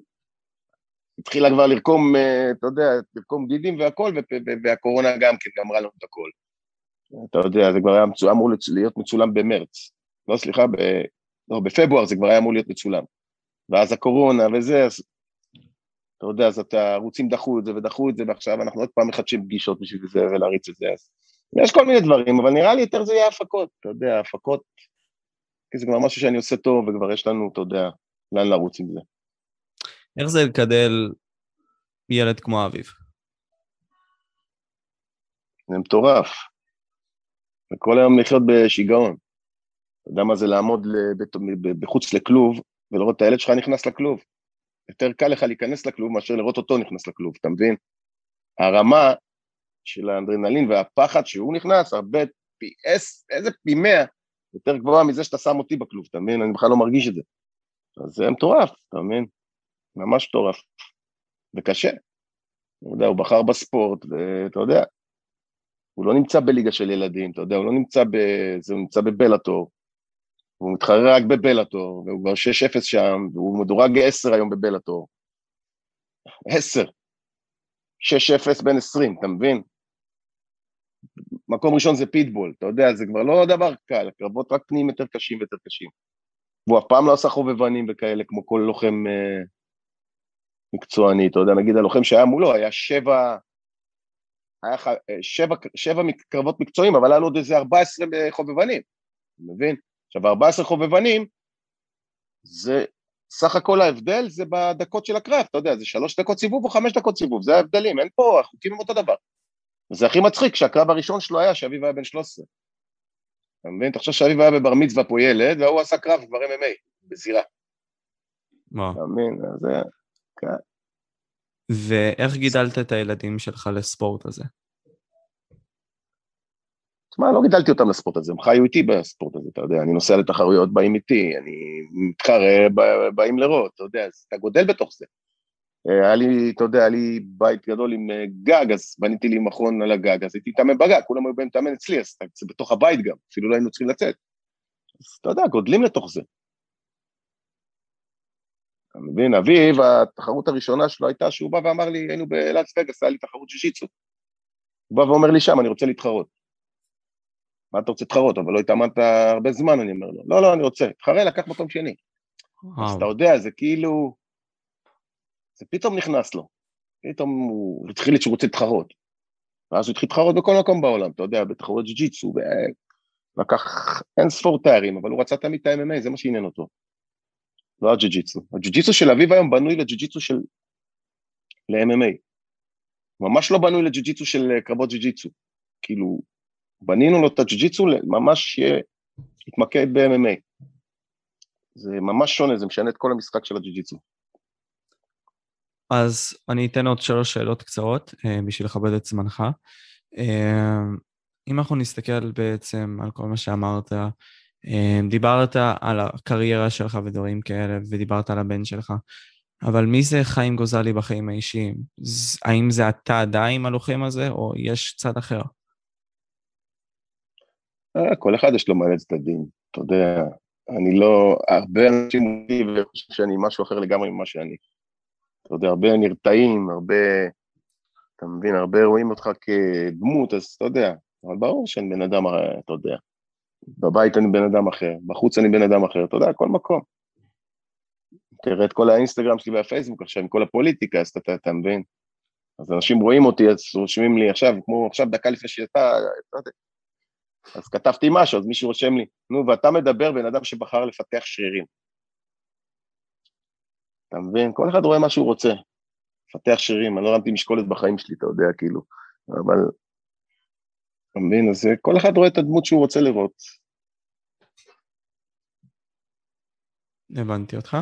התחילה כבר לרקום, אה, אתה יודע, לרקום גידים והכל, והקורונה גם כן גמרה לנו את הכל. אתה יודע, זה כבר היה מצול, אמור להיות מצולם במרץ. לא, סליחה, ב... לא, בפברואר זה כבר היה אמור להיות מצולם. ואז הקורונה וזה, אז אתה יודע, אז את הערוצים דחו את זה ודחו את זה, ועכשיו אנחנו עוד פעם מחדשים פגישות בשביל זה ולהריץ את זה, אז יש כל מיני דברים, אבל נראה לי יותר זה יהיה הפקות, אתה יודע, הפקות, כי זה כבר משהו שאני עושה טוב, וכבר יש לנו, אתה יודע, לאן לרוץ עם זה. איך זה לקדל ילד כמו אביב? זה מטורף. וכל היום לחיות בשיגעון. אתה יודע מה זה לעמוד בחוץ לכלוב ולראות את הילד שלך נכנס לכלוב. יותר קל לך להיכנס לכלוב מאשר לראות אותו נכנס לכלוב, אתה מבין? הרמה של האנדרנלין והפחד שהוא נכנס, הרבה פי עש, איזה פי מאה, יותר גבוהה מזה שאתה שם אותי בכלוב, אתה מבין? אני בכלל לא מרגיש את זה. אז זה מטורף, אתה מבין? ממש מטורף. וקשה. אתה יודע, הוא בחר בספורט, ואתה יודע, הוא לא נמצא בליגה של ילדים, אתה יודע, הוא לא נמצא ב... זה, נמצא בבלאטור, הוא מתחרה רק בבלאטור, והוא כבר 6-0 שם, והוא מדורג 10 היום בבלאטור. 10. 6-0 בין 20, אתה מבין? מקום ראשון זה פיטבול, אתה יודע, זה כבר לא דבר קל, הקרבות רק פנים יותר קשים ויותר קשים. והוא אף פעם לא עשה חובבנים וכאלה, כמו כל לוחם אה, מקצועני, אתה יודע, נגיד הלוחם שהיה מולו היה שבע, היה אה, שבע, שבע קרבות מקצועיים, אבל היה לו עוד איזה 14 חובבנים, אתה מבין? עכשיו, 14 חובבנים, זה, סך הכל ההבדל זה בדקות של הקרב, אתה יודע, זה שלוש דקות סיבוב או חמש דקות סיבוב, זה ההבדלים, אין פה, החוקים הם אותו דבר. וזה הכי מצחיק, שהקרב הראשון שלו היה שאביב היה בן 13. אתה מבין? אתה חושב שאביב היה בבר מצווה פה ילד, והוא עשה קרב כבר MMA, בזירה. מה? אתה מבין? זה... ואיך גידלת את הילדים שלך לספורט הזה? תשמע, לא גידלתי אותם לספורט הזה, הם חיו איתי בספורט הזה, אתה יודע, אני נוסע לתחרויות, באים איתי, אני מתחרה, באים לראות, אתה יודע, אז אתה גודל בתוך זה. אה, היה לי, אתה יודע, היה לי בית גדול עם אה, גג, אז בניתי לי מכון על הגג, אז הייתי מתאמן בגג, כולם היו באים להתאמן אצלי, אז זה בתוך הבית גם, אפילו לא היינו צריכים לצאת. אז אתה יודע, גודלים לתוך זה. אתה מבין, אביב, התחרות הראשונה שלו הייתה שהוא בא ואמר לי, היינו בלאס וגאס, היה לי תחרות שישיצו. הוא בא ואומר לי שם, אני רוצה להתחרות. מה אתה רוצה להתחרות? אבל לא התאמנת הרבה זמן, אני אומר לו. לא, לא, אני רוצה. תחרה, לקח מקום שני. אז אתה יודע, זה כאילו... זה פתאום נכנס לו. פתאום הוא התחיל שהוא רוצה להתחרות. ואז הוא התחיל להתחרות בכל מקום בעולם, אתה יודע, בתחרות ג'י-ג'יצו, לקח אין ספור תארים, אבל הוא רצה תמיד את ה-MMA, זה מה שעניין אותו. לא הג'י-ג'יצו. הג'י-ג'יצו של אביב היום בנוי לג'י-ג'יצו של... ל-MMA. ממש לא בנוי לג'י-ג'יצו של קרבות ג'י-ג'יצו. כאילו, בנינו לו את הג'י-ג'יצו ממש יתמקד ב-MMA. זה ממש שונה, זה משנה את כל המשחק של הג'י-ג'יצו. אז אני אתן עוד שלוש שאלות קצרות אה, בשביל לכבד את זמנך. אה, אם אנחנו נסתכל בעצם על כל מה שאמרת, אה, דיברת על הקריירה שלך ודברים כאלה, ודיברת על הבן שלך, אבל מי זה חיים גוזלי בחיים האישיים? האם זה אתה עדיין הלוחם הזה, או יש צד אחר? אה, כל אחד יש לו מלא צדדים, אתה יודע, אני לא, הרבה אנשים אומרים וחושבים שאני משהו אחר לגמרי ממה שאני. אתה יודע, הרבה נרתעים, הרבה, אתה מבין, הרבה רואים אותך כדמות, אז אתה יודע, אבל ברור שאני בן אדם, אתה יודע. בבית אני בן אדם אחר, בחוץ אני בן אדם אחר, אתה יודע, כל מקום. תראה את כל האינסטגרם שלי והפייסבוק עכשיו, עם כל הפוליטיקה, אז אתה, אתה מבין? אז אנשים רואים אותי, אז רושמים לי עכשיו, כמו עכשיו דקה לפני שאתה, אז כתבתי משהו, אז מישהו רושם לי, נו, ואתה מדבר בן אדם שבחר לפתח שרירים. אתה מבין? כל אחד רואה מה שהוא רוצה. לפתח שרירים, אני לא הרמתי משקולת בחיים שלי, אתה יודע, כאילו, אבל... אתה מבין? אז כל אחד רואה את הדמות שהוא רוצה לראות. הבנתי אותך.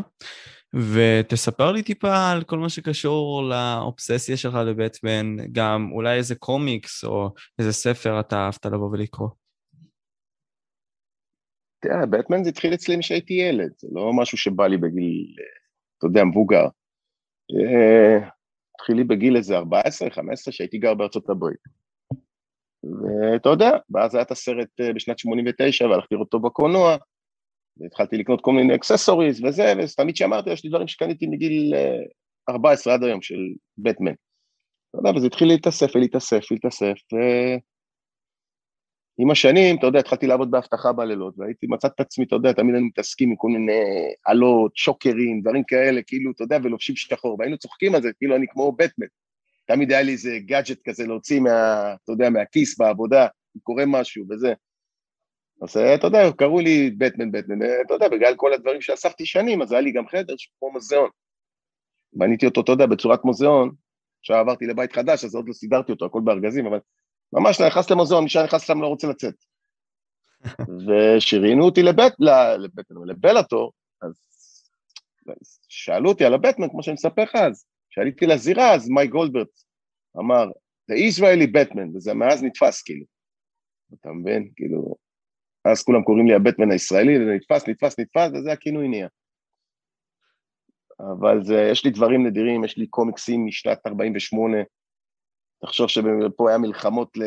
ותספר לי טיפה על כל מה שקשור לאובססיה שלך לבטמן, גם אולי איזה קומיקס או איזה ספר אתה אהבת לבוא ולקרוא. תראה, בטמן זה התחיל אצלי כשהייתי ילד, זה לא משהו שבא לי בגיל, אתה יודע, מבוגר. אה, התחיל לי בגיל איזה 14-15 שהייתי גר בארצות הברית. ואתה יודע, ואז היה את הסרט אה, בשנת 89 והלכתי לראות אותו בקולנוע, והתחלתי לקנות כל מיני אקססוריז וזה, ותמיד שאמרתי, יש לי דברים שקניתי מגיל 14 אה, עד היום של בטמן. אתה יודע, וזה התחיל להתאסף ולהתאסף ולהתאסף, עם השנים, אתה יודע, התחלתי לעבוד באבטחה בלילות, והייתי, מצאתי את עצמי, אתה יודע, תמיד היינו מתעסקים עם כל מיני עלות, שוקרים, דברים כאלה, כאילו, אתה יודע, ולובשים שחור, והיינו צוחקים על זה, כאילו אני כמו בטמן. תמיד היה לי איזה גאדג'ט כזה להוציא מה, אתה יודע, מהכיס בעבודה, אם קורה משהו וזה. אז אתה יודע, קראו לי בטמן, בטמן, אתה יודע, בגלל כל הדברים שאספתי שנים, אז היה לי גם חדר כמו מוזיאון. בניתי אותו, אתה יודע, בצורת מוזיאון, עכשיו עברתי לבית חדש, אז עוד לא סידרתי אותו, הכל בארגזים, אבל ממש נכנס למוזיאון, מי שנכנס לשם לא רוצה לצאת. וכשראיינו אותי לבט, לבטמן, לבלאטור, אז שאלו אותי על הבטמן, כמו שאני מספר לך אז, כשעליתי לזירה, אז מייק גולדברט אמר, The Israeli Batman, וזה מאז נתפס, כאילו. אתה מבין? כאילו, אז כולם קוראים לי הבטמן הישראלי, זה נתפס, נתפס, נתפס, וזה הכינוי נהיה. אבל זה, יש לי דברים נדירים, יש לי קומיקסים משנת 48', תחשוב שפה היה מלחמות ל...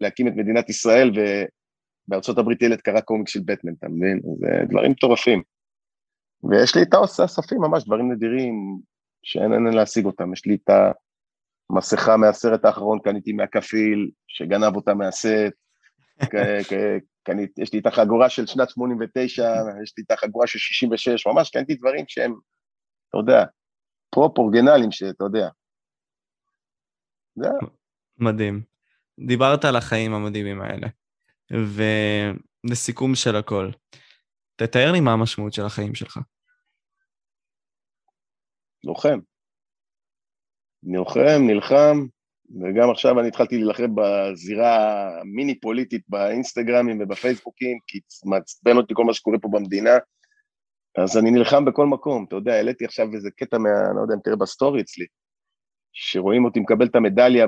להקים את מדינת ישראל, ובארצות הברית ילד קרא קומיק של בטמן, אתה מבין? זה דברים מטורפים. ויש לי את האספים ממש, דברים נדירים שאין אין להשיג אותם. יש לי את המסכה מהסרט האחרון, קניתי מהכפיל, שגנב אותה מהסט, יש לי את החגורה של שנת 89, יש לי את החגורה של 66, ממש קניתי דברים שהם, אתה יודע, פרופ אורגנליים, שאתה יודע, זהו. מדהים. דיברת על החיים המדהימים האלה, ולסיכום של הכל, תתאר לי מה המשמעות של החיים שלך. לוחם. לוחם, נלחם, וגם עכשיו אני התחלתי להילחם בזירה המיני-פוליטית באינסטגרמים ובפייסבוקים, כי מעצבן אותי כל מה שקורה פה במדינה, אז אני נלחם בכל מקום, אתה יודע, העליתי עכשיו איזה קטע מה... לא יודע אם תראה בסטורי אצלי, שרואים אותי מקבל את המדליה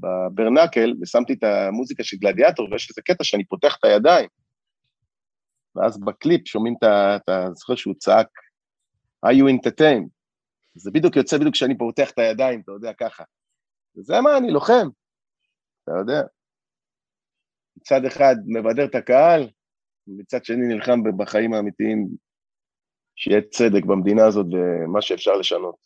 ב bare knuckle, ושמתי את המוזיקה של גלדיאטור, ויש איזה קטע שאני פותח את הידיים. ואז בקליפ שומעים את ה... זוכר שהוא צעק, are you entertained? זה בדיוק יוצא בדיוק כשאני פותח את הידיים, אתה יודע, ככה. וזה מה, אני לוחם, אתה יודע. מצד אחד מבדר את הקהל, ומצד שני נלחם בחיים האמיתיים שיהיה צדק במדינה הזאת ומה שאפשר לשנות.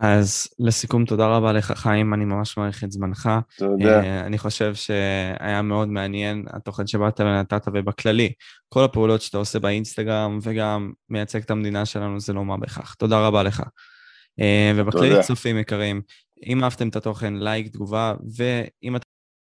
אז לסיכום, תודה רבה לך, חיים, אני ממש מעריך את זמנך. תודה. Uh, אני חושב שהיה מאוד מעניין התוכן שבאת ונתת, ובכללי, כל הפעולות שאתה עושה באינסטגרם וגם מייצג את המדינה שלנו, זה לא מה בכך. תודה רבה לך. Uh, ובכללי, צופים יקרים, אם אהבתם את התוכן, לייק, תגובה, ואם אתם